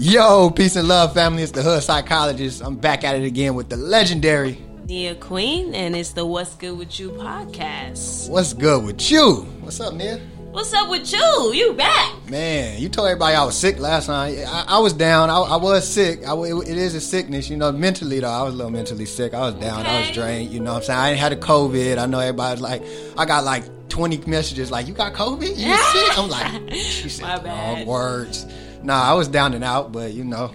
Yo, peace and love, family. It's the Hood Psychologist. I'm back at it again with the legendary. Nia Queen, and it's the What's Good with You podcast. What's good with you? What's up, Nia? What's up with you? You back? Man, you told everybody I was sick last time. I, I was down. I, I was sick. I, it is a sickness, you know. Mentally though, I was a little mentally sick. I was down. I was drained. You know what I'm saying? I ain't had a COVID. I know everybody's like, I got like 20 messages like, you got COVID? You sick? I'm like, she said My bad. wrong words. Nah, I was down and out, but you know,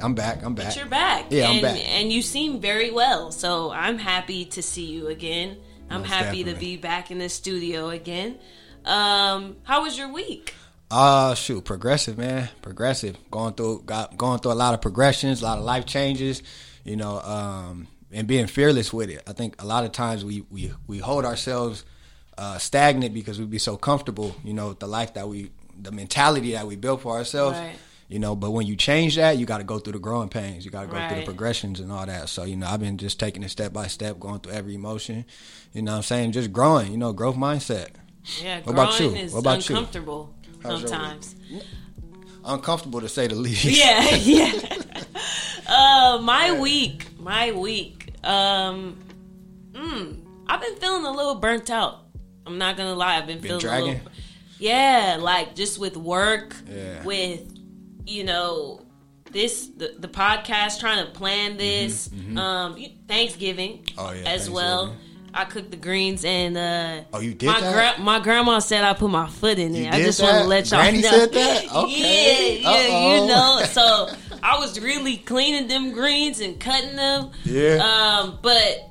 I'm back. I'm back. But you're back. Yeah, I'm and, back. And you seem very well. So I'm happy to see you again. I'm Most happy to be back in the studio again. Um, how was your week? Uh shoot, progressive man, progressive. Going through, got going through a lot of progressions, a lot of life changes, you know, um, and being fearless with it. I think a lot of times we we we hold ourselves uh, stagnant because we'd be so comfortable, you know, with the life that we, the mentality that we built for ourselves. Right. You know, but when you change that, you got to go through the growing pains. You got to go through the progressions and all that. So, you know, I've been just taking it step by step, going through every emotion. You know what I'm saying? Just growing, you know, growth mindset. Yeah, What about growing you? is What about uncomfortable week? sometimes. Uncomfortable to say the least. Yeah, yeah. uh, my week, my week. Um, mm, I've been feeling a little burnt out. I'm not gonna lie. I've been, Been feeling a dragging? little. Yeah, like just with work, Yeah. with you know this the, the podcast trying to plan this. Um, you- Thanksgiving Mm-hmm, Oh, yeah, as well. I cooked the greens and uh, Oh, you did my that? gra- my grandma said I put my foot in it. I just want to let y'all Granny know. said that? Okay. Yeah, yeah, you know. So I was really cleaning them greens and cutting them. Yeah. Um, but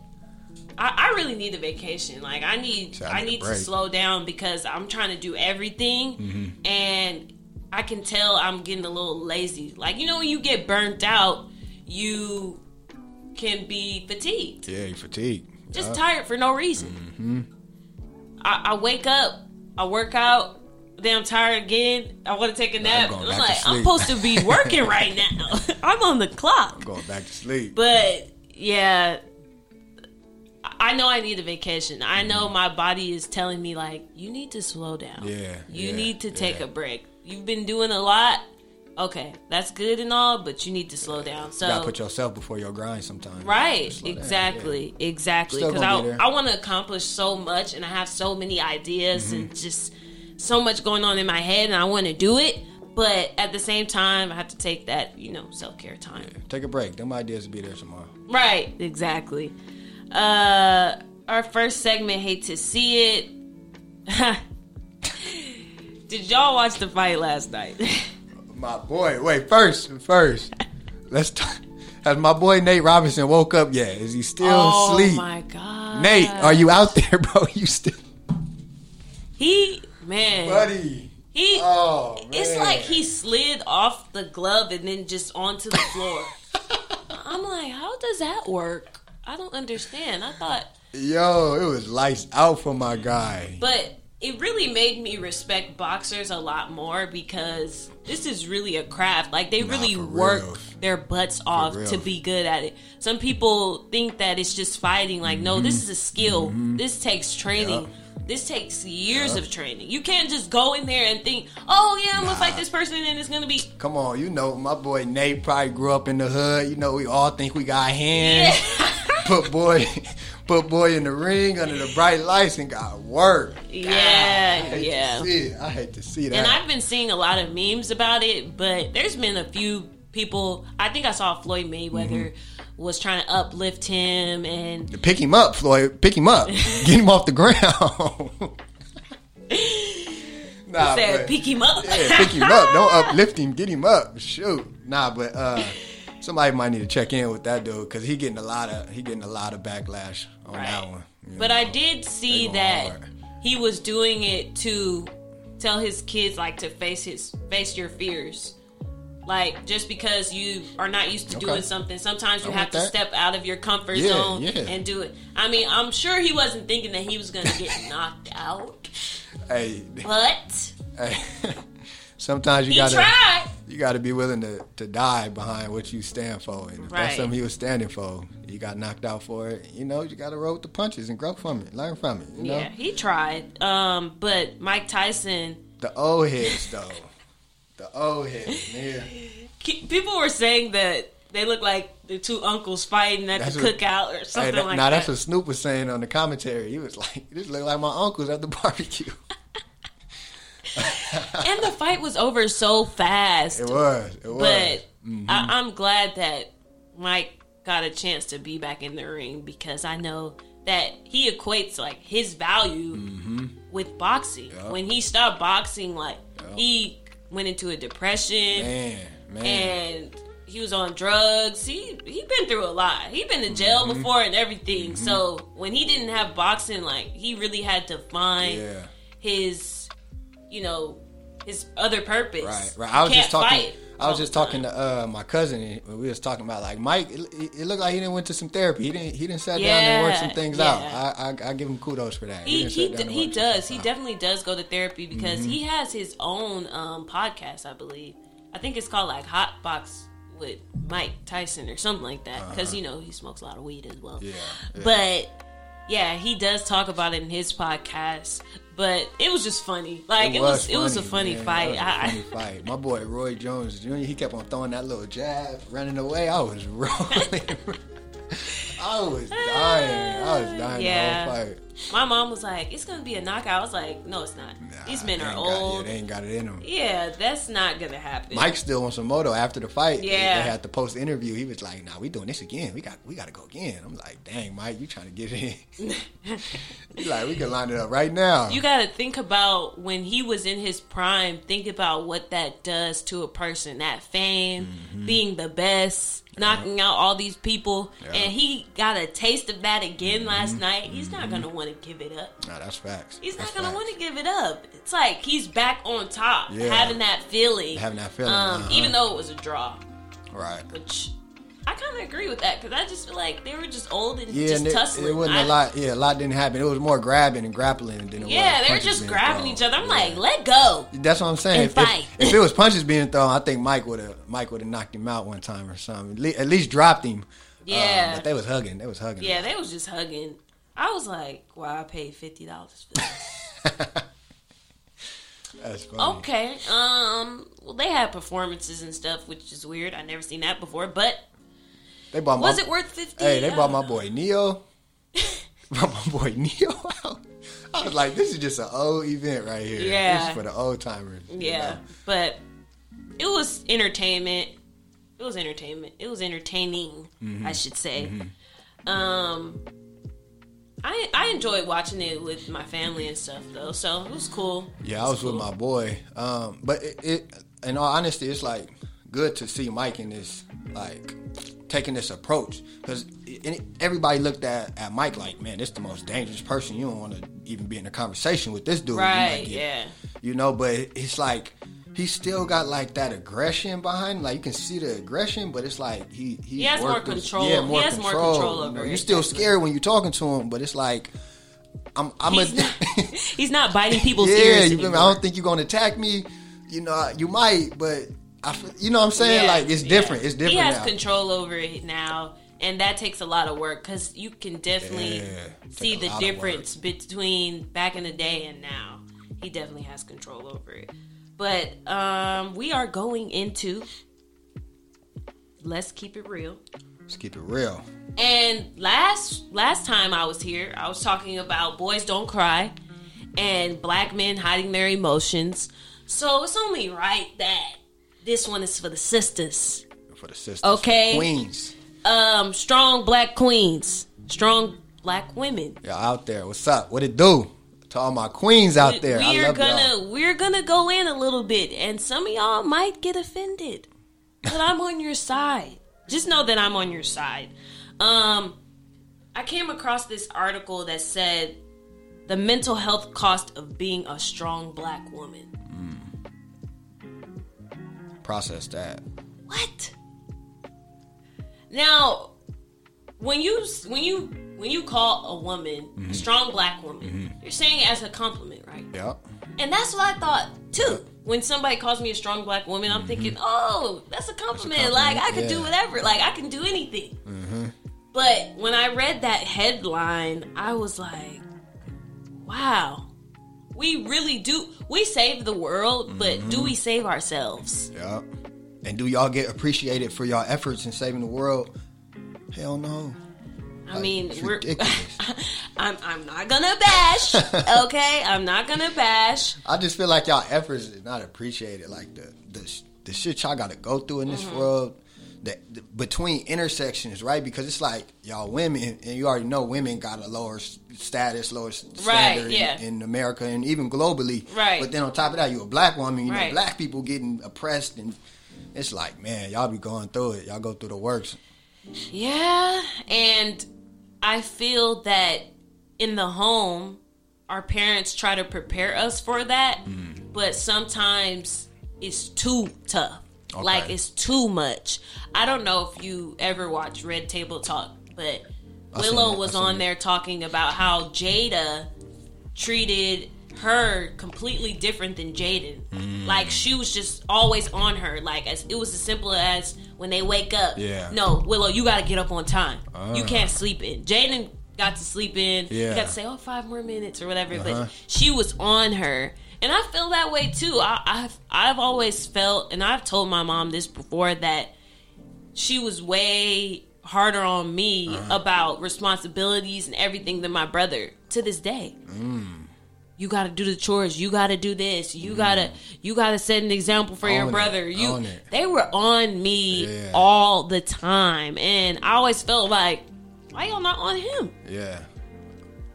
I, I really need a vacation. Like I need, I need to. Mm-hmm. slow down because I'm trying to do everything, and I can tell I'm getting a little lazy. Like you know, when you get burnt out, you can be fatigued Yeah, you fatigued. just Yeah. tired for no reason. I, I wake up, I work out, then I'm tired again. I want to take a nap. I'm to like, I'm supposed to be working right now. I'm on the clock. Going back to sleep. But yeah, I know I need a vacation. I know my body is telling me like, you need to slow down. Yeah, you yeah, need to take yeah. a break. You've been doing a lot. Okay, that's good and all, but you need to slow down. So you gotta put yourself before your grind sometimes. Right, exactly, exactly. Because I. I want to accomplish so much, and I have so many ideas Mm-hmm. and just so much going on in my head, and I want to do it. But at the same time, I have to take that, you know, self care time. Take a break. Them ideas will be there tomorrow. Right, exactly. Uh, our first segment, hate to see it. Did y'all watch the fight last night? My boy, wait, first, first, let's talk. Has my boy Nate Robinson woke up yet? Is he still oh asleep? Oh my god, Nate, are you out there, bro? You still, He man, buddy? he Oh, man. It's like he slid off the glove and then just onto the floor. I'm like, how does that work? I don't understand. I thought, Yo, it was lights out for my guy. but it really made me respect boxers a lot more because this is really a craft. Like they Nah, really work real. their butts off to be good at it. Some people think that it's just fighting. Like, no, this is a skill. This takes training. Mm-hmm. This takes years of training. You can't just go in there and think, "Oh yeah, I'm gonna fight this person and it's gonna be." Come on, you know my boy Nate probably grew up in the hood. You know we all think we got hands. put boy, put boy in the ring under the bright lights and got work. Yeah, I yeah. To see it. I hate to see that. And I've been seeing a lot of memes about it, but there's been a few people. I think I saw Floyd Mayweather Mm-hmm. Was trying to uplift him, and Pick him up, Floyd. Pick him up. Get him off the ground. nah, said, but- "Pick him up." yeah, pick him up. Don't uplift him. Get him up. Shoot. Nah, but uh, somebody might need to check in with that dude because he getting a lot of he getting a lot of backlash on that one. you But know. I did see that hard. he was doing it to tell his kids like to face his face your fears. Like just because you are not used to Okay. doing something, sometimes you I'm have to that. step out of your comfort Yeah, zone yeah. and do it. I mean, I'm sure he wasn't thinking that he was going to get knocked out, Hey, but hey. Sometimes you gotta tried. you gotta be willing to, to die behind what you stand for. And if Right. that's something he was standing for, you got knocked out for it. You know, you gotta roll with the punches and grow from it, learn from it. You know, Yeah, he tried. Um, but Mike Tyson, the old heads though, the old heads, man. Ki- People were saying that they look like the two uncles fighting at That's the what- cookout or Hey, something that, like now that. Now that's what Snoop was saying on the commentary. He was like, "This look like my uncles at the barbecue." and the fight was over so fast. It was. It was. But Mhm. I, I'm glad that Mike got a chance to be back in the ring because I know that he equates like his value with boxing. Mm-hmm. When he stopped boxing, like Yup. he went into a depression man, man. and he was on drugs. He he been through a lot. He been to jail Mm-hmm. before and everything. So when he didn't have boxing, like he really had to find yeah. his, you know, his other purpose. Right, right. I was just talking. fight I was just talking to uh, my cousin. And we was talking about like Mike. It, it looked like he didn't went to some therapy. He didn't. He didn't sit down and work some things yeah. out. I, I I give him kudos for that. He he, d- he does. He definitely does go to therapy because Mm-hmm. he has his own um, podcast, I believe. I think it's called like Hot Box with Mike Tyson or something like that because you know he smokes a lot of weed as well. Uh-huh. Yeah, yeah. But yeah, he does talk about it in his podcast. But it was just funny. Like it, was, it was a funny man. fight. That was a I, funny fight. My boy Roy Jones Jr. He kept on throwing that little jab, running away. I was rolling. I was dying. I was dying Yeah. the whole fight. my mom was like, "It's gonna be a knockout." I was like, "No, it's not. Nah, These men are ain't got- old. yeah, they ain't got it in them. yeah, that's not gonna happen." Mike still wants some moto after the fight. Yeah. they had the post interview. He was like, "Nah, we doing this again. We got we got to go again." I'm like, "Dang, Mike, you trying to get in?" He's like, "We can line it up right now." You got to think about when he was in his prime. Think about what that does to a person. That fame, Mm-hmm. being the best, knocking out all these people, Yeah. and he got a taste of that again last Mm-hmm. night. He's not gonna want to give it up. nah, that's facts. He's That's not gonna want to give it up. It's like he's back on top, Yeah. having that feeling. Having that feeling, Um, uh-huh. even though it was a draw, Right. which I kind of agree with that because I just feel like they were just old and Yeah, just and it, tussling. it wasn't I- a lot. Yeah, a lot didn't happen. It was more grabbing and grappling than it was. Yeah, they were just grabbing thrown. each other. I'm Yeah. like, let go. That's what I'm saying. If, if- if it was punches being thrown, I think Mike would have Mike would have knocked him out one time or something. At least, dropped him. Yeah. Um, but they was hugging. They was hugging. Yeah, they was just hugging. I was like, wow, I paid fifty dollars for this. That's funny. okay. Um well they had performances and stuff, which is weird. I never seen that before, but They bought was my, it worth fifty? Hey, they bought my boy Ne-Yo. brought my boy Ne-Yo out. I was like, this is just an old event right here. Yeah. This is for the old timers. Yeah. know? But it was entertainment. It was entertainment. It was entertaining, Mm-hmm. I should say. Um I I enjoyed watching it with my family and stuff though, so it was cool. Yeah, It I was with my boy. Um, but it, it, in all honesty, it's like good to see Mike in this, like taking this approach because everybody looked at, at Mike like, man, this is the most dangerous person. You don't want to even be in a conversation with this dude. You Right, get- yeah. You know, but it's like he still got like that aggression behind. him. Like you can see the aggression, but it's like he he, He has more worked with- control. Yeah, He more has more control. control You know, you're still scared when you're talking to him, but it's like. I'm, I'm He's a, not, he's not biting people's yeah, ears you anymore. I don't think you're gonna attack me. You know, you might, but I, you know what I'm saying? Yeah, like it's yeah. different. It's different He has now. control over it now, and that takes a lot of work because you can definitely Yeah, see the difference between back in the day and now. He definitely has control over it. But um, we are going into let's keep it real. Let's keep it real. And last last time I was here, I was talking about boys don't cry and black men hiding their emotions. So it's only right that this one is for the sisters. For the sisters, Okay. queens, Um, strong black queens, strong black women. y'all out there. What's up? What it do? To all my queens out there, I we're love gonna y'all. we're gonna go in a little bit, and some of y'all might get offended, but I'm on your side. Just know that I'm on your side. Um, I came across this article that said the mental health cost of being a strong black woman. Process that. What? Now, when you when you when you call a woman a mm-hmm. strong black woman, mm-hmm. you're saying it as a compliment, right? Yep. And that's what I thought too. When somebody calls me a strong black woman, I'm mm-hmm. thinking, oh, that's a compliment. compliment, Like I could do whatever. Like I can do anything. But when I read that headline, I was like, wow, we really do. We save the world, but do we save ourselves? Yeah. And do y'all get appreciated for y'all efforts in saving the world? Hell no. I Like, mean, we're. I'm I'm not gonna bash. Okay, I'm not gonna bash. I just feel like y'all efforts is not appreciated. Like the the, the shit y'all got to go through in this Mm-hmm. world. The, between intersections, right? Because it's like y'all women, and you already know women got a lower status, lower standard in- yeah. in, America and even globally. Right. But then on top of that, you're a black woman. You know, Right. black people getting oppressed, and it's like, man, y'all be going through it. Y'all go through the works. Yeah, and I feel that in the home, our parents try to prepare us for that, Mm. but sometimes it's too tough. Okay. Like it's too much. I don't know if you ever watch Red Table Talk, but Willow was on it. there talking about how Jada treated her completely different than Jaden. Mm. Like she was just always on her. Like as it was as simple as when they wake up. Yeah. No, Willow, you got to get up on time. You Ah. can't sleep in. Jaden got to sleep in. Yeah. He got to say, oh, five more minutes or whatever. Uh-huh. But she was on her. And I feel that way too. I, I've I've always felt, and I've told my mom this before that she was way harder on me Uh-huh. about responsibilities and everything than my brother to this day. You got to do the chores. You got to do this. You gotta you gotta set an example for your Mm. Own it. brother. You they were on me Yeah. all the time, and I always felt like, why y'all not on him? Yeah.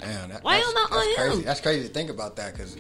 Damn. That, Why that's, y'all not on crazy. him? That's crazy to think about that because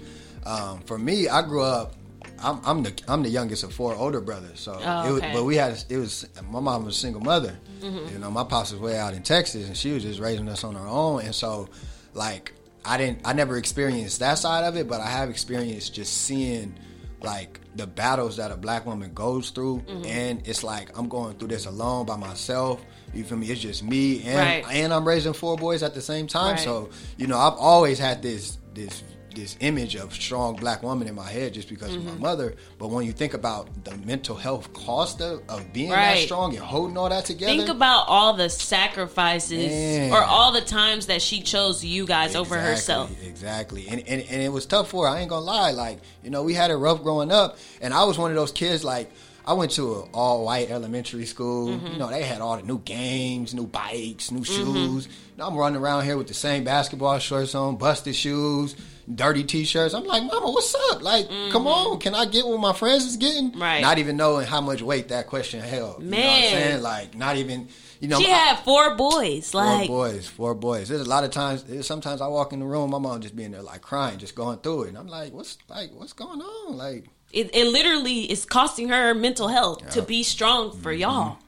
um, for me, I grew up. I'm, I'm the I'm the youngest of four older brothers. So, Oh, it was, but we had it was my mom was a single mother. Mm-hmm. You know, my pops was way out in Texas, and she was just raising us on her own. And so, like, I didn't I never experienced that side of it, but I have experienced just seeing like the battles that a black woman goes through, Mm-hmm. and it's like I'm going through this alone by myself. You feel me? It's just me, and Right. and I'm raising four boys at the same time. Right. So you know, I've always had this this this image of strong black woman in my head just because Mm-hmm. of my mother. But when you think about the mental health cost of, of being that strong and holding all that together, Think about all the sacrifices Man. or all the times that she chose you guys over herself. Exactly. And, and and it was tough for her. I ain't gonna lie. Like, you know, we had it rough growing up. And I was one of those kids like I went to an all white elementary school. Mm-hmm. You know, they had all the new games, new bikes, new shoes. And I'm running around here with the same basketball shorts on, busted shoes, dirty t shirts. I'm like, Mama, what's up? Like, come on, can I get what my friends is getting? Mm-hmm. Right. Not even knowing how much weight that question held. You know what I'm Man. saying? Like, not even you know She had four boys. Four Like boys, four boys. There's a lot of times. Sometimes I walk in the room, my mom just being there like crying, just going through it, and I'm like, "What's like, what's going on?" Like, it, it literally is costing her mental health to be strong for Mm-hmm. y'all.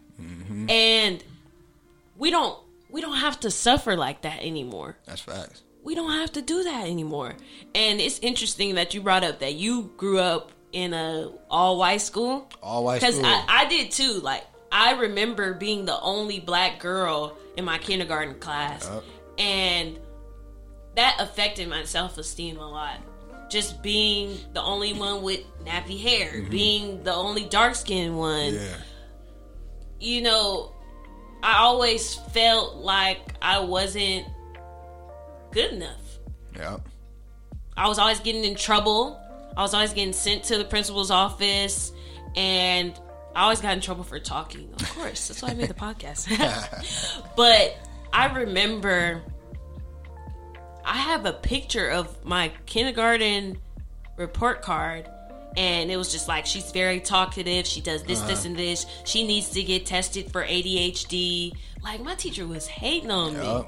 And we don't we don't have to suffer like that anymore. that's facts. We don't have to do that anymore. And it's interesting that you brought up that you grew up in a all white school. All white Because school. I, I did too. Like I remember being the only black girl in my kindergarten class, Yup. and that affected my self esteem a lot. Just being the only one with nappy hair, being the only dark skinned one Mm-hmm. yeah, you know, I always felt like I wasn't good enough. yeah. I was always getting in trouble. I was always getting sent to the principal's office, and I always got in trouble for talking. Of course, that's why I made the podcast. but I remember I have a picture of my kindergarten report card. And it was just like she's very talkative. She does this, this, uh-huh. and this. She needs to get tested for ADHD. Like my teacher was hating on me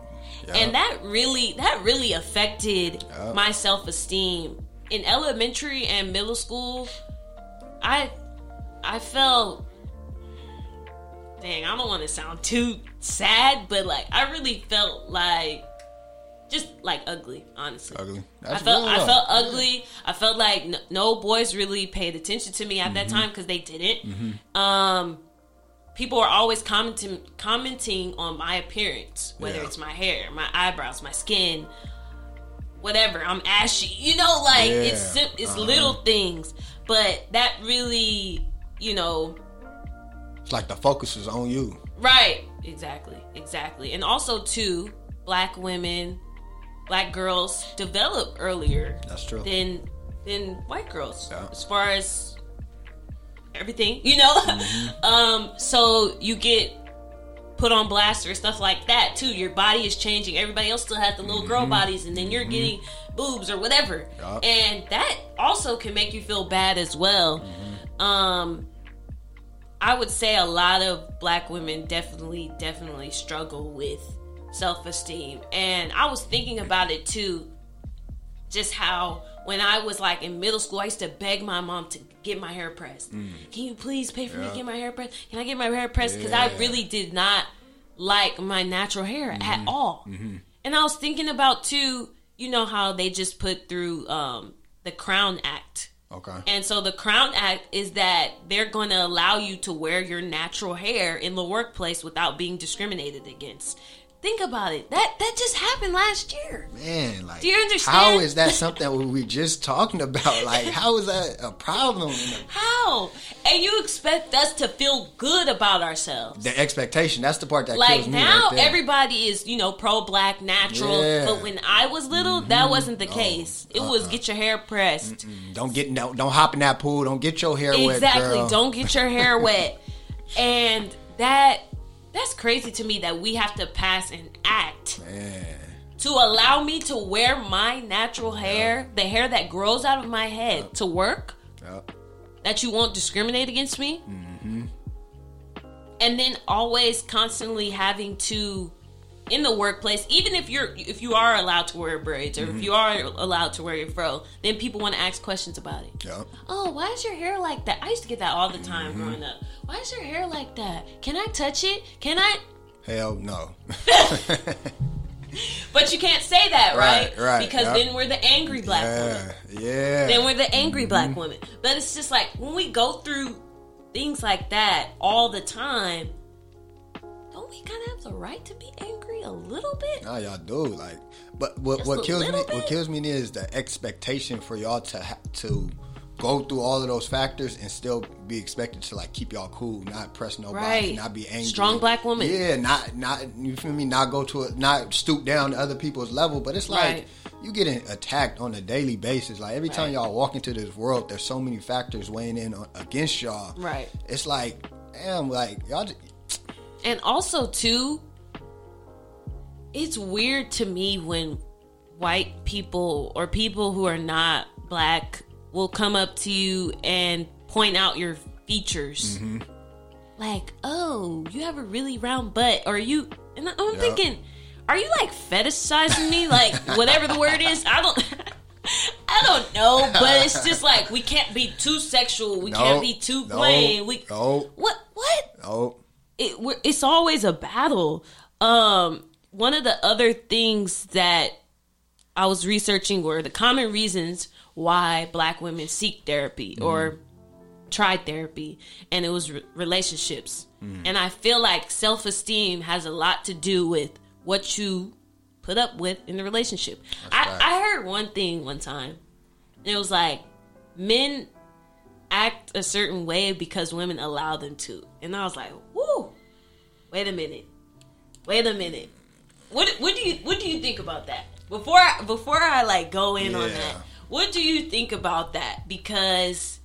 And that really that really affected Yup. my self-esteem in elementary and middle school i i felt dang i don't want to sound too sad but like i really felt like just like ugly honestly ugly. I felt real, I felt ugly. I felt like n- no boys really paid attention to me at that time because they didn't. Um, people are always commenting commenting on my appearance, whether Yeah. it's my hair, my eyebrows, my skin, whatever. I'm ashy, you know, like it's Yeah. sim- it's Uh-huh. little things, but that really, you know, It's like the focus is on you. Right. Exactly. Exactly. And also too, black women, black girls develop earlier That's true. than than white girls Yeah. as far as everything, you know. Mm-hmm. um, so you get put on blast or stuff like that too. Your body is changing. Everybody else still has the little girl mm-hmm. bodies, and then you're mm-hmm. getting boobs or whatever, yep. and that also can make you feel bad as well. Mm-hmm. Um, I would say a lot of black women definitely, definitely struggle with self esteem, and I was thinking about it too, just how when I was like in middle school, I used to beg my mom to get my hair pressed. Mm. Can you please pay for yeah. me to get my hair pressed? Can I get my hair pressed? Because yeah. I really did not like my natural hair mm-hmm. at all. Mm-hmm. And I was thinking about too, you know how they just put through um, the Crown Act. Okay. And so the Crown Act is that they're going to allow you to wear your natural hair in the workplace without being discriminated against. Think about it. That that just happened last year. Man, like, do you understand? How is that something we just talking about? Like, how is that a problem? How? And you expect us to feel good about ourselves? The expectation. That's the part that like now right everybody is you know pro black natural. Yeah. But when I was little, mm-hmm. that wasn't the case. It uh-uh. was get your hair pressed. Mm-mm. Don't get don't, don't hop in that pool. Don't get your hair exactly. wet. Exactly. Don't get your hair wet. And that that's crazy to me that we have to pass an act Man. to allow me to wear my natural hair, yep. the hair that grows out of my head, yep. to work. Yep. That you won't discriminate against me. Mm-hmm. And then always constantly having to in the workplace, even if you're if you are allowed to wear braids or mm-hmm. if you are allowed to wear your fro, then people want to ask questions about it. Yep. Oh, why is your hair like that? I used to get that all the time mm-hmm. growing up. Why is your hair like that? Can I touch it? Can I? Hell no. but you can't say that, right? Right. right because yep. then we're the angry black yeah, women. Yeah. Then we're the angry mm-hmm. black women. But it's just like when we go through things like that all the time, don't we kind of have the right to be angry a little bit? Nah, y'all do. Like, but what Just what kills me bit? what kills me is the expectation for y'all to ha- to go through all of those factors and still be expected to like keep y'all cool, not press nobody, right. not be angry. Strong black woman. Yeah, not not you feel me? Not go to a not stoop down to other people's level, but it's like right. you getting attacked on a daily basis. Like every right. time y'all walk into this world, there's so many factors weighing in on, against y'all. Right. It's like damn, like y'all. And also too, it's weird to me when white people or people who are not black will come up to you and point out your features. Mm-hmm. Like, oh, you have a really round butt, or you. And I'm yep. thinking, are you like fetishizing me? Like, whatever the word is, I don't. I don't know, but it's just like we can't be too sexual. We nope, can't be too plain. Nope, we nope, what what? Nope. It, it's always a battle. Um, one of the other things that I was researching were the common reasons why black women seek therapy mm-hmm. or try therapy, and it was re- relationships. Mm-hmm. And I feel like self esteem has a lot to do with what you put up with in the relationship. I, I heard one thing one time, and it was like men act a certain way because women allow them to. And I was like, whoo, wait a minute. Wait a minute. What what do you what do you think about that? Before I, before I like go in yeah. on that, what do you think about that? Because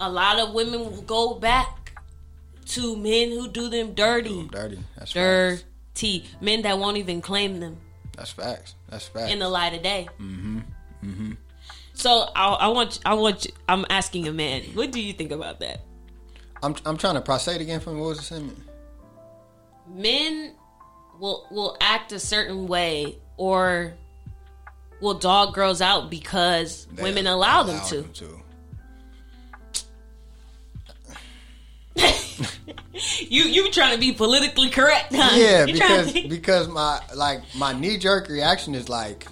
a lot of women will go back to men who do them dirty. Do them dirty. That's dirty. Facts. Men that won't even claim them. That's facts. That's facts. In the light of day. Mm-hmm. Mm-hmm. So I, I want I want I'm asking a man. What do you think about that? I'm I'm trying to process again from what was the sentiment? Men will will act a certain way or will dog girls out because they women allow, them to. Them to. you you trying to be politically correct, huh? Yeah, You're because because my like my knee jerk reaction is like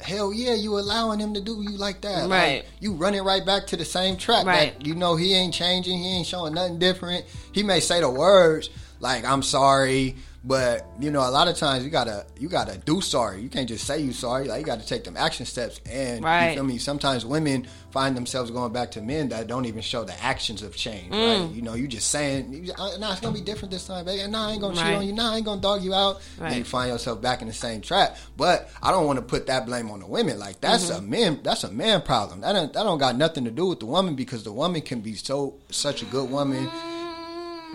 hell yeah, you allowing him to do you like that. Right. Like, you running right back to the same track. Right. That you know he ain't changing, he ain't showing nothing different. He may say the words, like I'm sorry, But you know, a lot of times you gotta you gotta do sorry. You can't just say you sorry. Like you got to take them action steps. And Right. you feel me? Sometimes women find themselves going back to men that don't even show the actions of change. Mm. Right? You know, you just saying, "Uh, "Nah, it's gonna be different this time, baby. Nah, I ain't gonna cheat on you. Nah, I ain't gonna dog you out." Right. And you find yourself back in the same trap. But I don't want to put that blame on the women. Like that's Mm-hmm. a man. That's a man problem. That don't, that don't got nothing to do with the woman because the woman can be so such a good woman.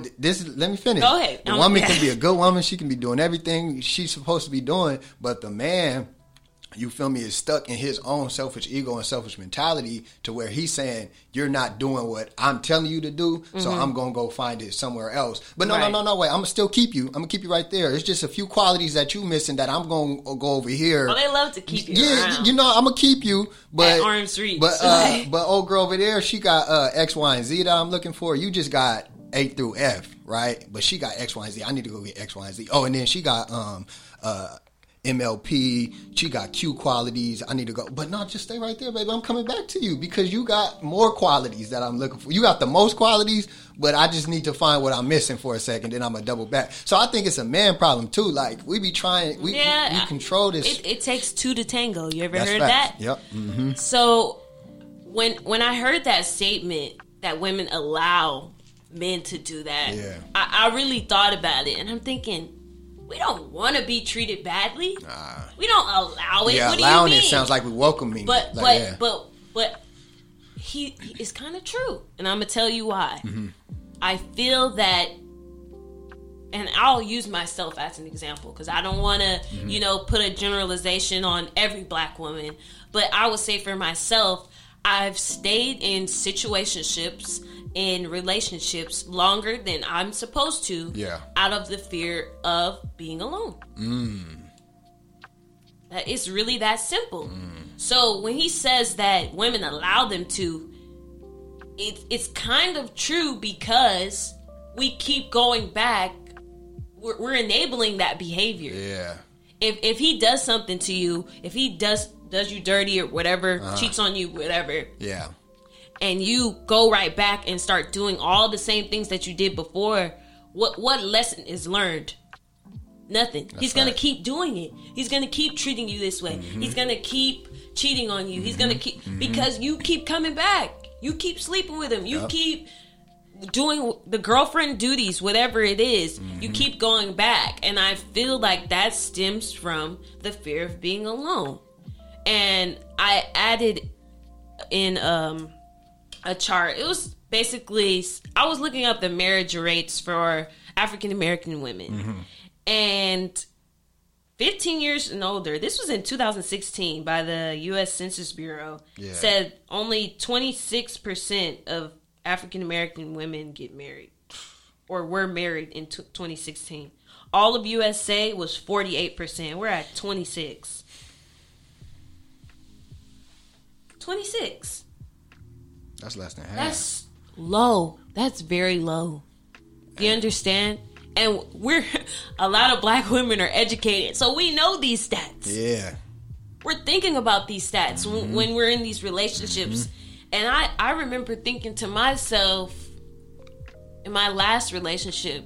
Th- This let me finish. Go ahead. The woman can be a good woman. She can be doing everything she's supposed to be doing, but the man, you feel me, is stuck in his own selfish ego and selfish mentality to where he's saying you're not doing what I'm telling you to do, so I'm gonna go find it somewhere else. But no, Mm-hmm. Right. no, no, no, wait. I'm gonna still keep you. I'm gonna keep you right there. It's just a few qualities that you missing that I'm gonna go over here. Oh, they love to keep you yeah, around. you know, I'm gonna keep you, but At arm's reach. But uh, but old girl over there, she got uh, X, Y, and Z that I'm looking for. You just got A through F, right? But she got X, Y, and Z. I need to go get X, Y, and Z. Oh, and then she got um uh MLP. She got Q qualities. I need to go, but no, just stay right there, baby. I'm coming back to you because you got more qualities that I'm looking for. You got the most qualities, but I just need to find what I'm missing for a second. Then I'm gonna double back. So I think it's a man problem too. Like we be trying, we, Yeah, we, control this. It, it takes two to tango. You ever That's heard facts. that? Yep. hmm So when when I heard that statement that women allow men to do that, Yeah. I, I really thought about it, and I'm thinking, we don't want to be treated badly. we don't allow it. Yeah, what allowing do you it sounds like we welcoming. But like, but yeah. but but he, he it's kind of true, and I'm gonna tell you why. Mm-hmm. I feel that, and I'll use myself as an example because I don't want to, Mm-hmm. you know, put a generalization on every black woman. But I would say for myself, I've stayed in situationships in relationships longer than I'm supposed to. Yeah. Out of the fear of being alone. Mm. That It's really that simple. So when he says that women allow them to, it, it's kind of true because we keep going back. We're, we're enabling that behavior. yeah, If if he does something to you, if he does does you dirty or whatever, Uh-huh. cheats on you, whatever, yeah, and you go right back and start doing all the same things that you did before, what what lesson is learned? Nothing. He's gonna keep doing it. He's gonna keep treating you this way. Mm-hmm. He's gonna keep cheating on you. He's gonna keep because you keep coming back. You keep sleeping with him. You Yep. keep doing the girlfriend duties, whatever it is, You Mm-hmm. keep going back, and I feel like that stems from the fear of being alone. And I added in um a chart. It was basically I was looking up the marriage rates for African American women. Mm-hmm. And 15 years and older, this was in 2016 by the US Census Bureau, Yeah. said only 26% of African American women get married or were married in t- 2016. All of USA was 48%. We're at 26. 26. That's less than half. That's low. That's very low. You understand? And we're a lot of black women are educated, so we know these stats. yeah, We're thinking about these stats when, mm-hmm. when we're in these relationships. Mm-hmm. And I I remember thinking to myself in my last relationship,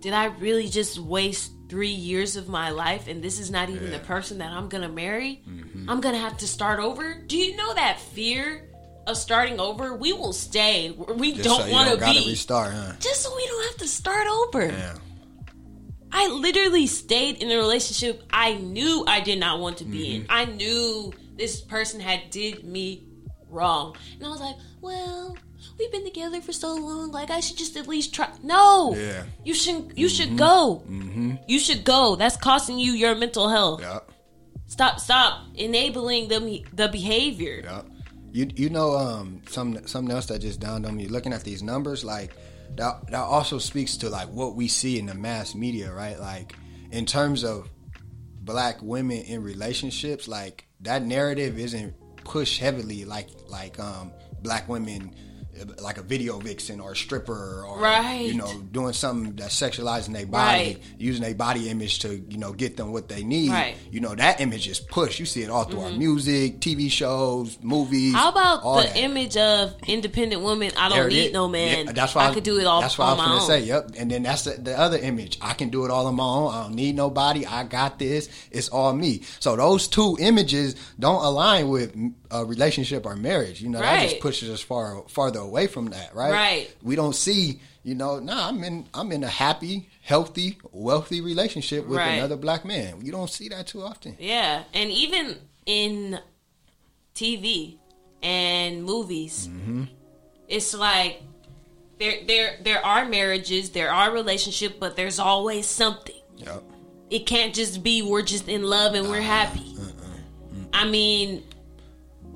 did I really just waste 3 years of my life and this is not even the person that I'm going to marry? Mm-hmm. I'm going to have to start over? Do you know that fear of starting over? We will stay. We Just don't so want to be restart, huh? just so we don't have to start over. Yeah, I literally stayed in a relationship I knew I did not want to be in. Mm-hmm. I knew this person had did me wrong. And I was like, well, we've been together for so long, like I should just at least try. No. Yeah. You should you should go. Mm-hmm. You should go. That's costing you your mental health. yeah, Stop stop enabling the the behavior. yeah. You you know um some something else that just dawned on me. Looking at these numbers, like that that also speaks to like what we see in the mass media, right? Like in terms of black women in relationships, like that narrative isn't pushed heavily like like um black women like a video vixen or a stripper or Right. you know doing something that's sexualizing their body, Right. using their body image to you know get them what they need. Right. Mm-hmm. You know that image is pushed. You see it all through our music, TV shows, movies. How about the that. image of independent woman? I don't need no man. Yeah, that's why I could do it all That's what I was gonna own. say. Yep. And then that's the, the other image. I can do it all on my own. I don't need nobody. I got this. It's all me. So those two images don't align with a relationship or marriage. You know, that just pushes us far farther away from that. Right. Right. We don't see. You know, nah. I'm in. I'm in a happy, healthy, wealthy relationship with Right. another black man. You don't see that too often. Yeah, and even in TV and movies, Mm-hmm. it's like there there there are marriages, there are relationships, but there's always something. Yep. It can't just be we're just in love and we're happy. I mean,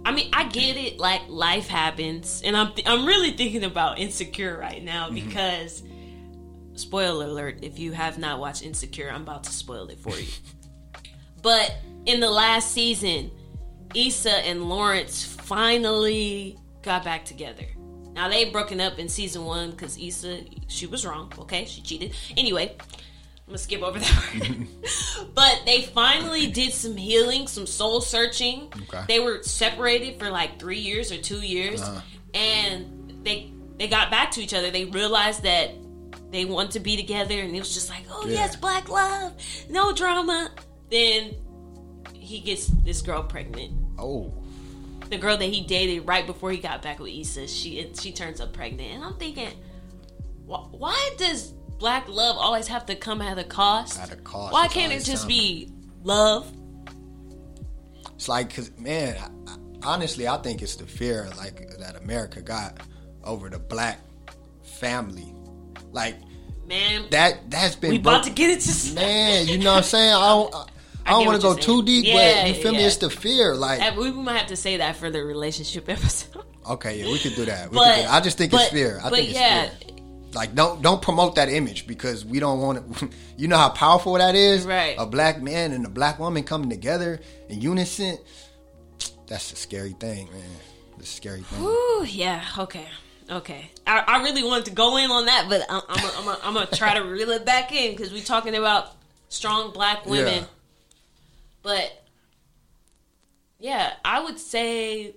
I mean, I get it. Like life happens, and I'm th- I'm really thinking about Insecure right now mm-hmm. because, spoiler alert, if you have not watched Insecure, I'm about to spoil it for you. but in the last season, Issa and Lawrence finally got back together. Now they broken up in season one because Issa she was wrong. Okay, she cheated. Anyway, I'm gonna skip over that but they finally did some healing, some soul searching. Okay. They were separated for like three years or two years, Uh-huh. and they they got back to each other. They realized that they want to be together, and it was just like, oh Yeah. yes, black love, no drama. Then he gets this girl pregnant. Oh. The girl that he dated right before he got back with Issa, she she turns up pregnant, and I'm thinking, wh- why does black love always have to come at a cost? At a cost, Why it's can't it just be love? It's like, cause man, I, I, honestly, I think it's the fear like that America got over the black family, like Man, that. That's been we about to get into man. You know what I'm saying? I don't, I, I don't want to go you're too deep, Yeah, but you feel me? It's the fear, like. We might have to say that for the relationship episode. Okay, yeah, we could do that. We But- could do, I just think it's fear. I but think it's yeah. fear. Like don't don't promote that image because we don't want it. You know how powerful that is. Right. A black man and a black woman coming together in unison. That's a scary thing, man. It's a scary thing. Ooh, yeah, okay, okay. I, I really wanted to go in on that, but I'm I'm a, I'm a, I'm gonna try to reel it back in because we're talking about strong black women. Yeah. But yeah, I would say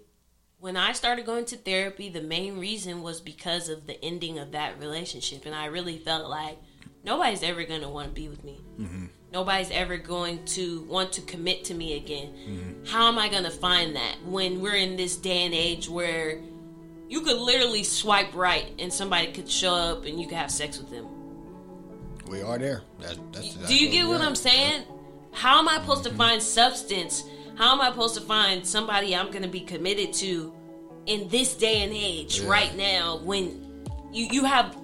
when I started going to therapy, the main reason was because of the ending of that relationship, and I really felt like nobody's ever gonna want to be with me. Mm-hmm. Nobody's ever going to want to commit to me again. Mm-hmm. How am I gonna find that when we're in this day and age where you could literally swipe right and somebody could show up and you could have sex with them? We are there. That, that's Do you get what. I'm saying? How am I supposed to mm-hmm. find substance? How am I supposed to find somebody I'm going to be committed to in this day and age Yeah. right now when you you have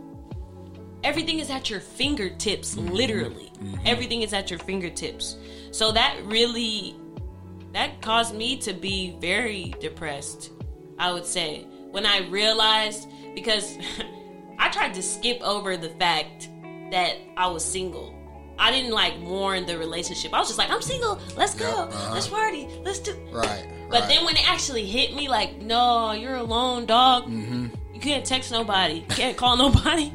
everything is at your fingertips Mm-hmm. literally. Everything is at your fingertips. So that really that caused me to be very depressed. I would say when I realized because I tried to skip over the fact that I was single. I didn't like mourn the relationship. I was just like, I'm single. Let's go. Yep, uh-huh. Let's party. Let's do. Right. But right. then when it actually hit me, like, no, you're alone, dog. Mm-hmm. You can't text nobody. You can't call nobody.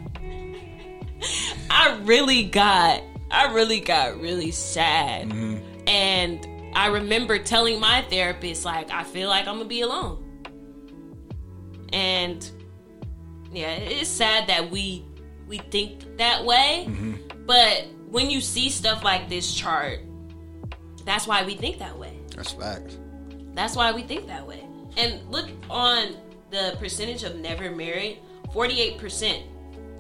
I really got, I really got really sad. Mm-hmm. And I remember telling my therapist, like, I feel like I'm gonna be alone. And yeah, it's sad that we we think that way. But when you see stuff like this chart, that's why we think that way. that's facts. That's why we think that way. And look on the percentage of never married, 48%.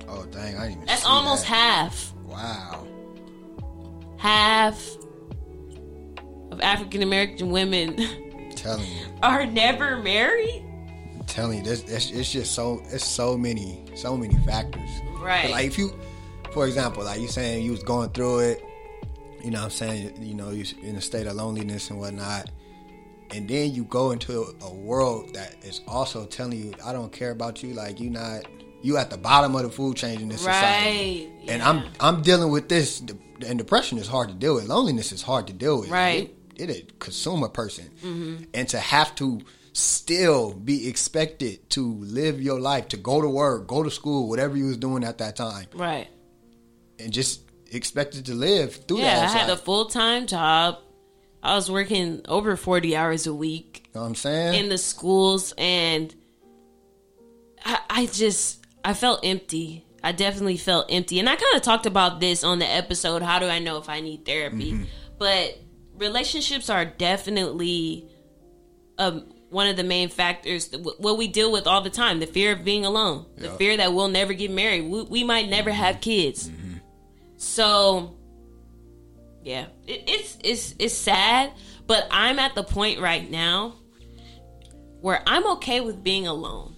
Oh dang, I didn't even. That's almost that. half. Wow. Half of African American women I'm telling you. are never married. I'm telling you, this it's, it's just so it's so many so many factors. Right. Like if you, for example, like you saying you was going through it, you know, what I'm saying you know you in a state of loneliness and whatnot, and then you go into a world that is also telling you, I don't care about you, like you not you at the bottom of the food chain in this society. Right. And. I'm I'm dealing with this, and depression is hard to deal with. Loneliness is hard to deal with. Right. It, it, consume a person, mm-hmm. and to have to still be expected to live your life, to go to work, go to school, whatever you was doing at that time, Right. And just expected to live through that. Yeah, that. I had a full time job. I was working over 40 hours a week you know what I'm saying? in the schools, and I, I just, I felt empty. I definitely felt empty. And I kind of talked about this on the episode How Do I Know If I Need Therapy? Mm-hmm. But relationships are definitely um, one of the main factors that what we deal with all the time the fear of being alone, the fear that we'll never get married, we, we might never Mm-hmm. have kids. So, yeah, it, it's it's it's sad, but I'm at the point right now where I'm okay with being alone.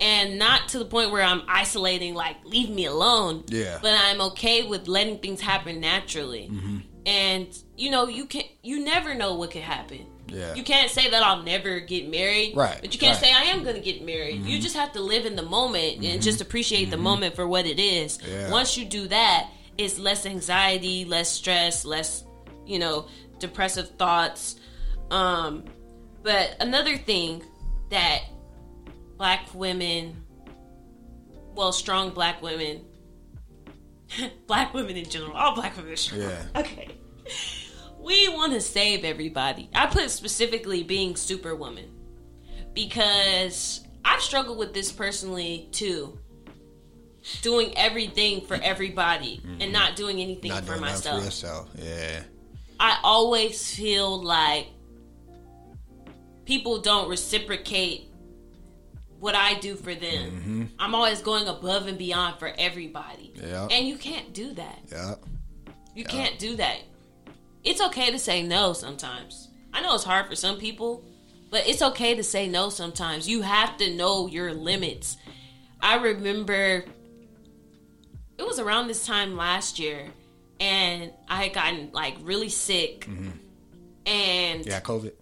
And not to the point where I'm isolating, like, leave me alone. Yeah. But I'm okay with letting things happen naturally. Mm-hmm. And, you know, you can you never know what could happen. Yeah. You can't say that I'll never get married. Right, But you can't right. Mm-hmm. say I am going to get married. You just have to live in the moment and just appreciate the moment for what it is. Yeah. Once you do that, it's less anxiety, less stress, less, you know, depressive thoughts. Um, but another thing that black women, well, strong black women, black women in general, all black women are strong. Yeah. Okay. We want to save everybody. I put specifically being superwoman because I've struggled with this personally too. Doing everything for everybody and mm-hmm. not doing anything Not for doing myself. for yourself. Yeah. I always feel like people don't reciprocate what I do for them. Mm-hmm. I'm always going above and beyond for everybody. Yeah. And you can't do that. Yeah. You can't do that. It's okay to say no sometimes. I know it's hard for some people, but it's okay to say no sometimes. You have to know your limits. I remember it was around this time last year, and I had gotten like really sick, and Yeah, COVID.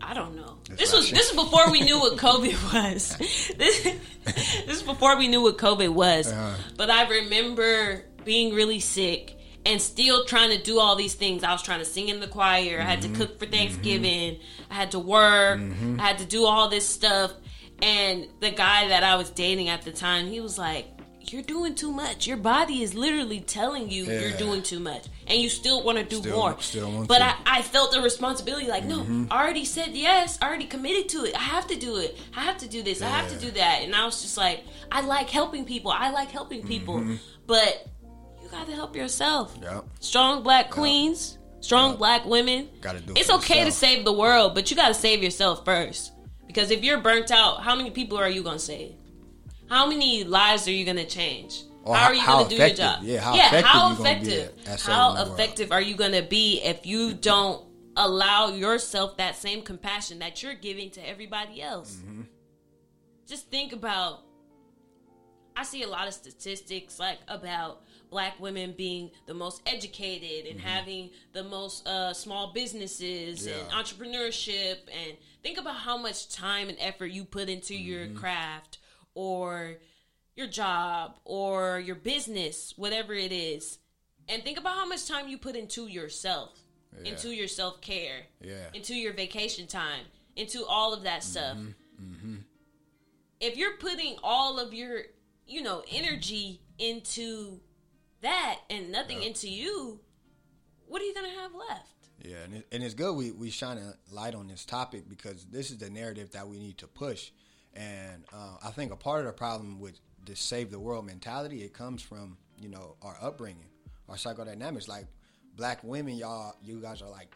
I don't know. That's This was this is before we knew what COVID was. this, this is before we knew what COVID was. Uh-huh. But I remember being really sick and still trying to do all these things. I was trying to sing in the choir. I had Mm-hmm. to cook for Thanksgiving. I had to work. I had to do all this stuff. And the guy that I was dating at the time, he was like, "You're doing too much. Your body is literally telling you you're doing too much, and you still want to do Still- more." still but. I, I felt the responsibility like no i already said yes i already committed to it i have to do it i have to do this i have to do that and i was just like i like helping people i like helping people Mm-hmm. but you gotta help yourself. Yep. strong black queens strong black women. Gotta do it it's okay to save the world but you gotta save yourself first. Because if you're burnt out how many people are you gonna save? How many lives are you gonna change? How how- are you how gonna do your job? yeah, how yeah effective how effective? at- at saving how effective are you gonna be if you don't allow yourself that same compassion that you're giving to everybody else? Mm-hmm. just think about I see a lot of statistics like about black women being the most educated and having the most uh, small businesses and Mm-hmm. Entrepreneurship and think about how much time and effort you put into your Mm-hmm. craft or your job or your business, whatever it is. And think about how much time you put into yourself, Yeah. into your self care, Yeah. into your vacation time, into all of that stuff. Mm-hmm. If you're putting all of your, you know, energy into that and nothing into you, what are you gonna have left? Yeah, and, it, and it's good we we shine a light on this topic because this is the narrative that we need to push. And uh, I think a part of the problem with this save the world mentality it comes from you know our upbringing, our psychodynamics. Like black women, y'all, you guys are like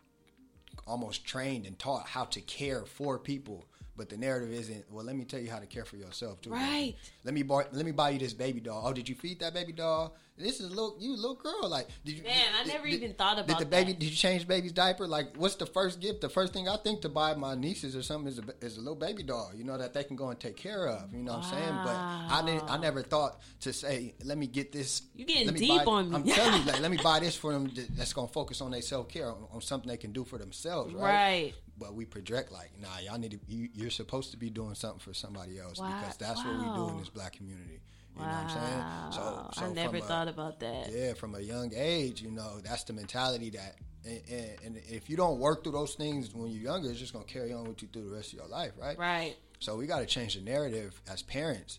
almost trained and taught how to care for people. But the narrative isn't. Well, let me tell you how to care for yourself too. Right. Let me buy. Let me buy you this baby doll. Oh, did you feed that baby doll? This is a little you a little girl. Like, did you? Man, I never did- even thought about. Did the baby? that. Did you change baby's diaper? Like, what's the first gift? The first thing I think to buy my nieces or something is a, is a little baby doll. You know that they can go and take care of. You know what I'm saying? But I didn't. I never thought to say, let me get this. You getting let me deep buy- on me. I'm telling you, like, let me buy this for them. That's gonna focus on their self care, on, on something they can do for themselves. Right. Right. But we project like, nah, y'all need to. You, you're supposed to be doing something for somebody else Wow. because that's what we do in this black community. You know what I'm saying? So, so I never from a- thought about that. yeah, from a young age, you know, that's the mentality that And, and, and if you don't work through those things when you're younger, it's just gonna carry on with you through the rest of your life, right? Right. So we got to change the narrative as parents.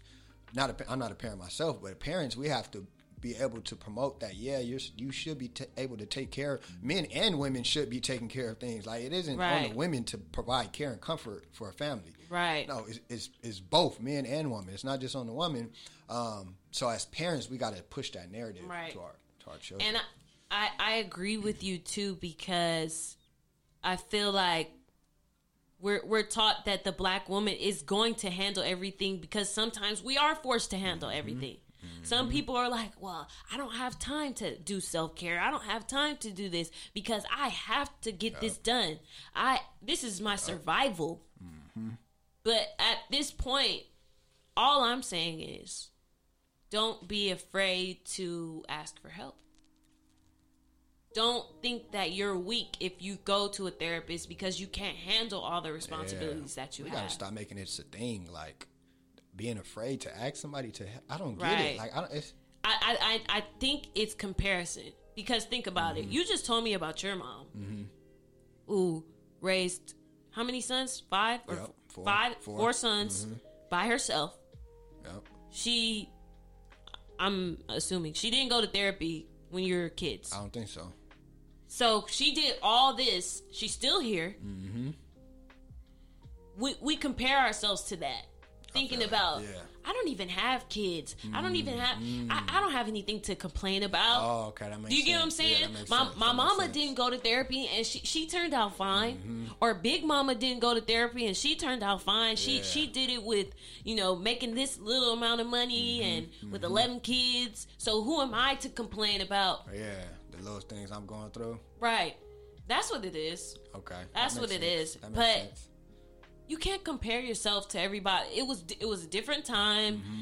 Not a, I'm not a parent myself, but parents, we have to be able to promote that. Yeah, you you should be t- able to take care. Men and women should be taking care of things. Like it isn't Right. on the women to provide care and comfort for a family. Right. No, it's it's, it's both men and women. It's not just on the woman. Um, so as parents, we got to push that narrative Right. to our to our children. And I, I agree with you too because I feel like we're we're taught that the black woman is going to handle everything because sometimes we are forced to handle mm-hmm. everything. Mm-hmm. Some people are like, "Well, I don't have time to do self-care. I don't have time to do this because I have to get this done. I this is my survival." Mm-hmm. But at this point, all I'm saying is don't be afraid to ask for help. Don't think that you're weak if you go to a therapist because you can't handle all the responsibilities that you we have. gotta stop making it a thing. Like being afraid to ask somebody to. I don't get it. Like I don't. It's, I, I, I think it's comparison because think about Mm-hmm. it. You just told me about your mom, who raised how many sons? Five or Yep, four. five, Four. Mm-hmm. sons by herself. yep. She, I'm assuming she didn't go to therapy when you were kids. I don't think so. So she did all this. She's still here. Mm-hmm. We we compare ourselves to that, thinking about. yeah. I don't even have kids. I don't even have. I, I don't have anything to complain about. Oh, okay, that makes. Do you get what I'm sense. Yeah, saying? my sense. my That mama didn't go to therapy and she she turned out fine. Mm-hmm. Or big mama didn't go to therapy and she turned out fine. She Yeah. she did it with you know making this little amount of money Mm-hmm. and with 11 kids. So who am I to complain about? Yeah, the little things I'm going through. Right. That's what it is. Okay, That's that what makes it sense. is. But- sense. You can't compare yourself to everybody. It was it was a different time. Mm-hmm.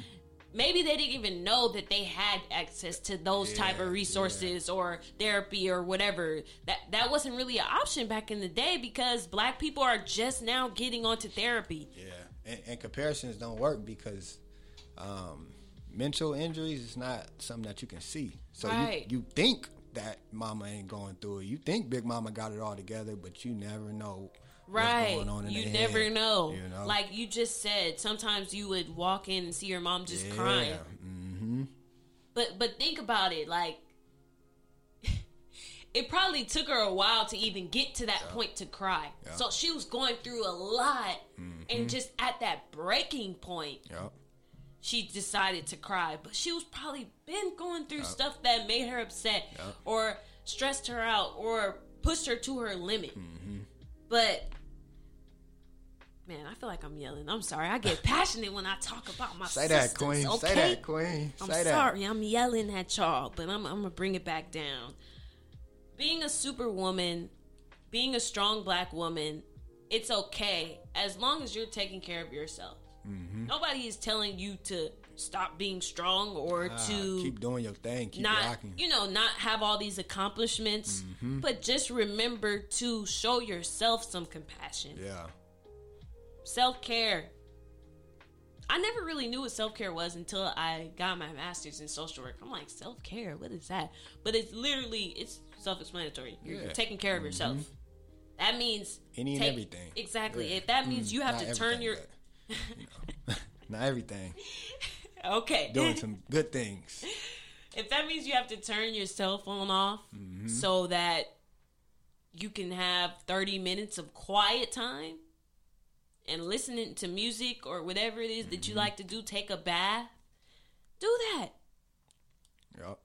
Maybe they didn't even know that they had access to those type of resources or therapy or whatever. That that wasn't really an option back in the day because black people are just now getting onto therapy. Yeah, and, and comparisons don't work because um, mental injuries is not something that you can see. So Right. you, you think that mama ain't going through it. You think Big Mama got it all together, but you never know Right. what's going on in you never head, know. You know, Like you just said, sometimes you would walk in and see your mom just yeah. crying. Mm-hmm. But but think about it, like it probably took her a while to even get to that point to cry. Yeah. Mm-hmm. So she was going through a lot, and just at that breaking point, Yep. she decided to cry. But she was probably been going through stuff that made her upset, Yeah. or stressed her out, or pushed her to her limit. Mm-hmm. But man, I feel like I'm yelling. I'm sorry. I get passionate when I talk about my Say that, sisters, Queen. Okay? Say that, Queen. I'm Say that. sorry, I'm yelling at y'all, but I'm, I'm gonna bring it back down. Being a superwoman, being a strong black woman, it's okay as long as you're taking care of yourself. Mm-hmm. Nobody is telling you to stop being strong or Ah, to keep doing your thing. Keep not, rocking. you know, not have all these accomplishments, Mm-hmm. but just remember to show yourself some compassion yeah. Self care. I never really knew what self care was until I got my master's in social work. I'm like, self care, what is that? But it's literally it's self explanatory. You're, Yeah. taking care of yourself. That means Any and everything. Exactly. Yeah. If that means you have Not to turn your but, you know, not everything. okay. Doing some good things. if that means you have to turn your cell phone off Mm-hmm. so that you can have 30 minutes of quiet time and listening to music or whatever it is that you Mm-hmm. like to do, take a bath, do that. Yep.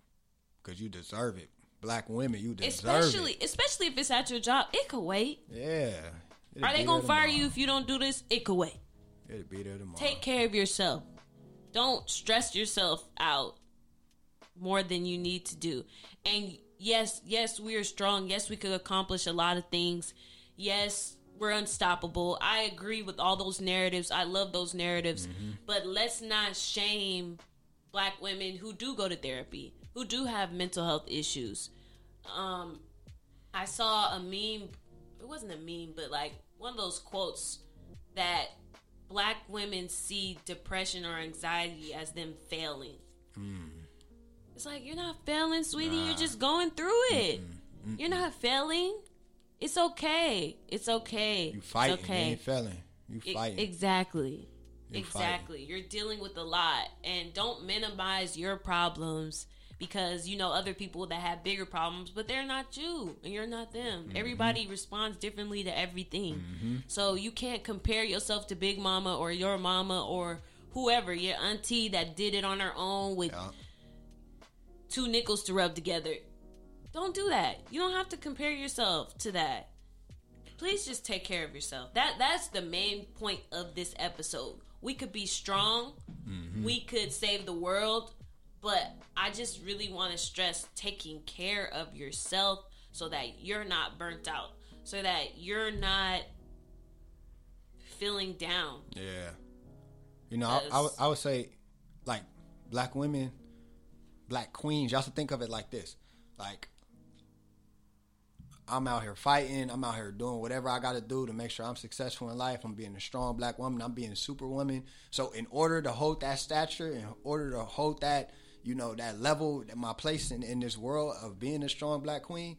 Because you deserve it. Black women, you deserve Especially it. especially if it's at your job. It could wait. Yeah. Are they going to fire tomorrow. you if you don't do this? It could wait. It'll be there tomorrow. Take care of yourself. Don't stress yourself out more than you need to do. And yes, yes, we are strong. Yes, we could accomplish a lot of things. Yes, we're unstoppable. I agree with all those narratives. I love those narratives. But let's not shame black women who do go to therapy, who do have mental health issues. Um, I saw a meme. It wasn't a meme, but like one of those quotes that black women see depression or anxiety as them failing. It's like you're not failing, sweetie. You're just going through it. Mm-mm. You're not failing. It's okay. It's okay. You fighting. It's okay. You ain't failing. You fighting. exactly. You're exactly. Fighting. You're dealing with a lot, and don't minimize your problems because you know other people that have bigger problems, but they're not you and you're not them. Mm-hmm. Everybody responds differently to everything. Mm-hmm. So you can't compare yourself to Big Mama or your mama or whoever, your auntie that did it on her own with yeah. two nickels to rub together. Don't do that. You don't have to compare yourself to that. Please just take care of yourself. That that's the main point of this episode. We could be strong. Mm-hmm. We could save the world, but I just really want to stress taking care of yourself so that you're not burnt out, so that you're not feeling down. Yeah. You know, I, I, I would say, like, black women, black queens, y'all should think of it like this. Like, I'm out here fighting. I'm out here doing whatever I got to do to make sure I'm successful in life. I'm being a strong black woman. I'm being a superwoman. So, in order to hold that stature, in order to hold that you know, that level, my place in, in this world of being a strong black queen,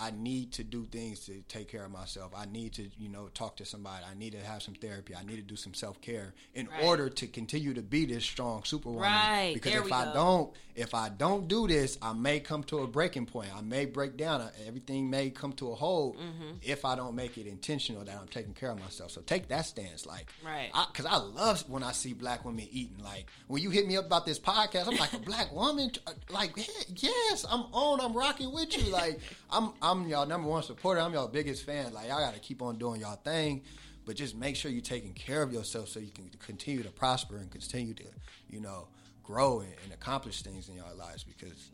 I need to do things to take care of myself. I need to, you know, talk to somebody. I need to have some therapy. I need to do some self care in right. order to continue to be this strong superwoman. Right. Because there if I go. don't, if I don't do this, I may come to a breaking point. I may break down. Everything may come to a hold mm-hmm. if I don't make it intentional that I'm taking care of myself. So take that stance, like, right? Because I, I, love when I see black women eating. Like when you hit me up about this podcast, I'm like a black woman. Like yes, I'm on. I'm rocking with you. Like I'm. I'm I'm y'all number one supporter. I'm y'all biggest fan. Like y'all got to keep on doing y'all thing, but just make sure you're taking care of yourself so you can continue to prosper and continue to, you know, grow and, and accomplish things in y'all lives because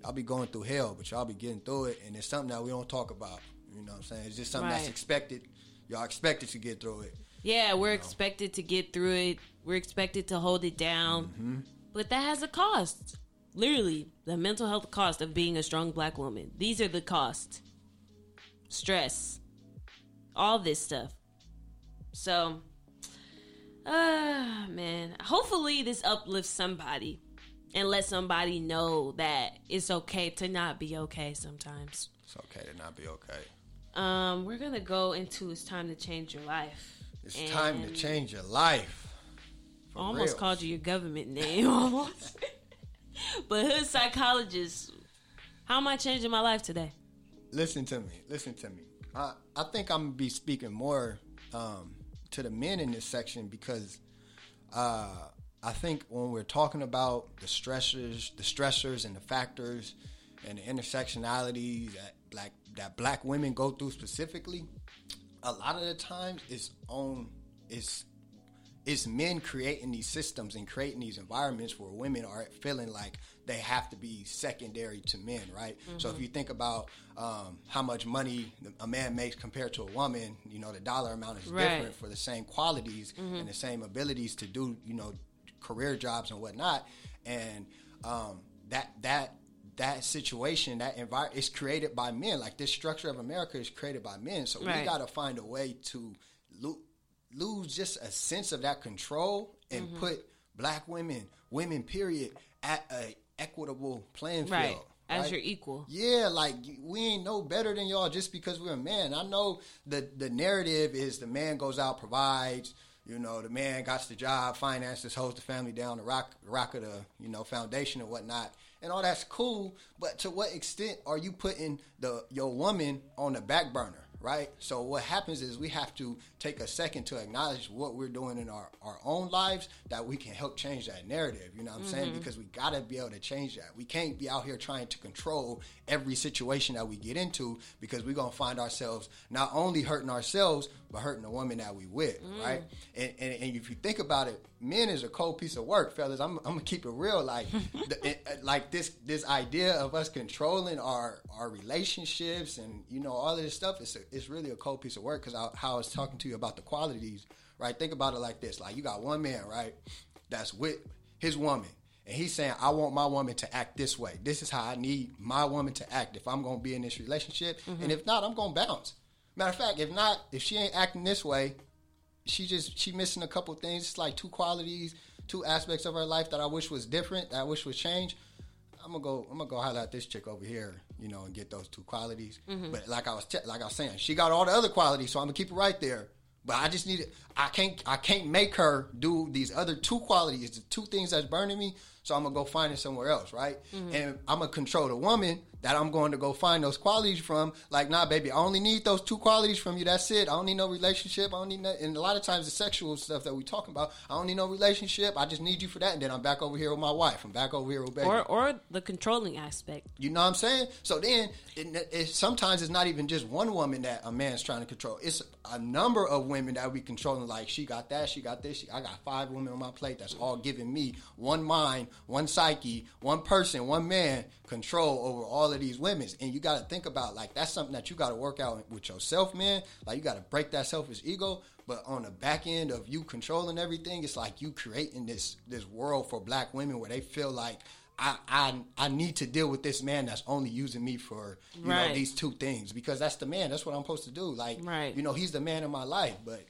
y'all be going through hell, but y'all be getting through it, and it's something that we don't talk about. You know what I'm saying? It's just something right. that's expected. Y'all expected to get through it. Yeah, we're you know? expected to get through it. We're expected to hold it down. Mm-hmm. But that has a cost literally the mental health cost of being a strong black woman. These are the costs. Stress. All this stuff. So, ah, uh, man. Hopefully this uplifts somebody and let somebody know that it's okay to not be okay sometimes. It's okay to not be okay. Um, we're gonna go into it's time to change your life. It's and time to change your life. almost called you your government name almost. but hood psychologist, how am I changing my life today? Listen to me. Listen to me. I, I think I'm gonna be speaking more um, to the men in this section because uh, I think when we're talking about the stressors, the stressors and the factors and the intersectionalities that black that black women go through specifically, a lot of the times it's on it's it's men creating these systems and creating these environments where women are feeling like they have to be secondary to men, right? Mm-hmm. So if mm-hmm. you think about um, how much money a man makes compared to a woman, you know, the dollar amount is right. different for the same qualities mm-hmm. and the same abilities to do, you know, career jobs and whatnot. And um, that that that situation, that environment is created by men. Like this structure of America is created by men. So right. we got to find a way to loop lose just a sense of that control and mm-hmm. put black women, women period, at a equitable playing field. Right. As right? your equal. Yeah, like we ain't no better than y'all just because we're a man. I know the the narrative is the man goes out, provides, you know, the man got the job, finances, holds the family down, the rock rock of the, you know, foundation and whatnot. And all that's cool, but to what extent are you putting the your woman on the back burner? Right? So what happens is we have to take a second to acknowledge what we're doing in our, our own lives that we can help change that narrative. You know what I'm mm-hmm. saying? Because we gotta be able to change that. We can't be out here trying to control every situation that we get into because we're gonna find ourselves not only hurting ourselves but hurting the woman that we with, mm. right? And, and, and if you think about it, men is a cold piece of work, fellas. I'm, I'm gonna keep it real, like the, it, like this this idea of us controlling our our relationships and you know all of this stuff is a, it's really a cold piece of work because how I was talking to you about the qualities, right? Think about it like this: like you got one man, right, that's with his woman, and he's saying, "I want my woman to act this way. This is how I need my woman to act if I'm gonna be in this relationship, mm-hmm. and if not, I'm gonna bounce." Matter of fact, if not, if she ain't acting this way, she just she missing a couple things. It's like two qualities, two aspects of her life that I wish was different, that I wish would change. I'm gonna go I'm gonna go highlight this chick over here, you know, and get those two qualities. Mm-hmm. But like I was te- like I was saying, she got all the other qualities, so I'm gonna keep it right there. But I just need it. I can't. I can't make her do these other two qualities, the two things that's burning me. So I'm gonna go find it somewhere else, right? Mm-hmm. And I'm gonna control the woman that I'm going to go find those qualities from. Like, nah, baby, I only need those two qualities from you. That's it. I don't need no relationship. I don't need no. And a lot of times the sexual stuff that we talking about, I don't need no relationship. I just need you for that. And then I'm back over here with my wife. I'm back over here with baby. Or or the controlling aspect. You know what I'm saying? So then, it, it, sometimes it's not even just one woman that a man's trying to control. It's a number of women that we controlling. Like she got that, she got this. She, I got five women on my plate. That's all giving me one mind, one psyche, one person, one man control over all of these women. And you got to think about like that's something that you got to work out with yourself, man. Like you got to break that selfish ego. But on the back end of you controlling everything, it's like you creating this this world for black women where they feel like I, I I need to deal with this man that's only using me for you Right. know these two things because that's the man. That's what I'm supposed to do. Like Right. you know he's the man in my life, but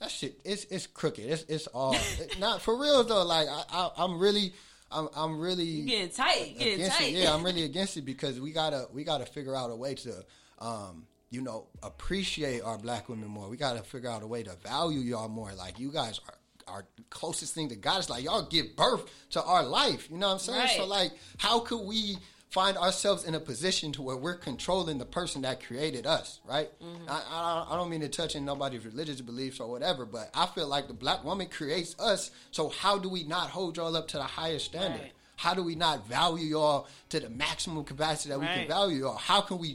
that shit it's it's crooked. It's it's all it- not for real though. Like I, I I'm really I'm I'm really You getting tight. Getting tight. it. Yeah, I'm really against it because we gotta we gotta figure out a way to um you know appreciate our black women more. We gotta figure out a way to value y'all more. Like you guys are our closest thing to God. It's like y'all give birth to our life. You know what I'm saying? So like how could we find ourselves in a position to where we're controlling the person that created us, right? Mm-hmm. I, I, I don't mean to touch in nobody's religious beliefs or whatever, but I feel like the black woman creates us. So how do we not hold y'all up to the highest standard? Right. How do we not value y'all to the maximum capacity that we can value y'all? How can we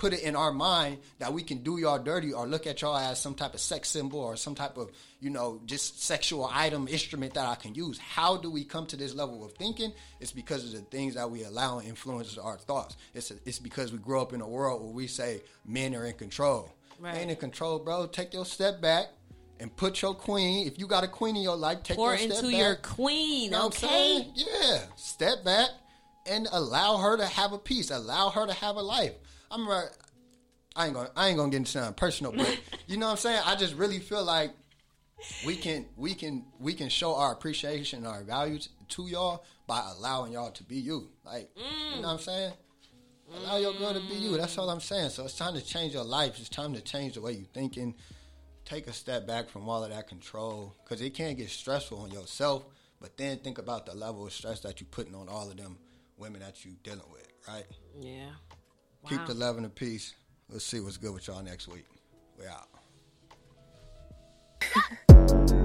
put it in our mind that we can do y'all dirty or look at y'all as some type of sex symbol or some type of, you know, just sexual item, instrument that I can use? How do we come to this level of thinking? It's because of the things that we allow and influences our thoughts. It's, it's because we grow up in a world where we say men are in control. Right. Ain't in control, bro. Take your step back and put your queen. If you got a queen in your life, take Pour your step into back. your queen, You know okay? Yeah. Step back and allow her to have a peace. Allow her to have a life. I'm right. I ain't gonna I ain't gonna get into something personal, but you know what I'm saying? I just really feel like we can we can we can show our appreciation and our values to y'all by allowing y'all to be you. Like you mm. know what I'm saying? Allow your girl to be you. That's all I'm saying. So it's time to change your life. It's time to change the way you thinking. Take a step back from all of that control because it can get stressful on yourself. But then think about the level of stress that you're putting on all of them women that you're dealing with. Right? Yeah. Keep the love and the peace. Let's see what's good with y'all next week. We out.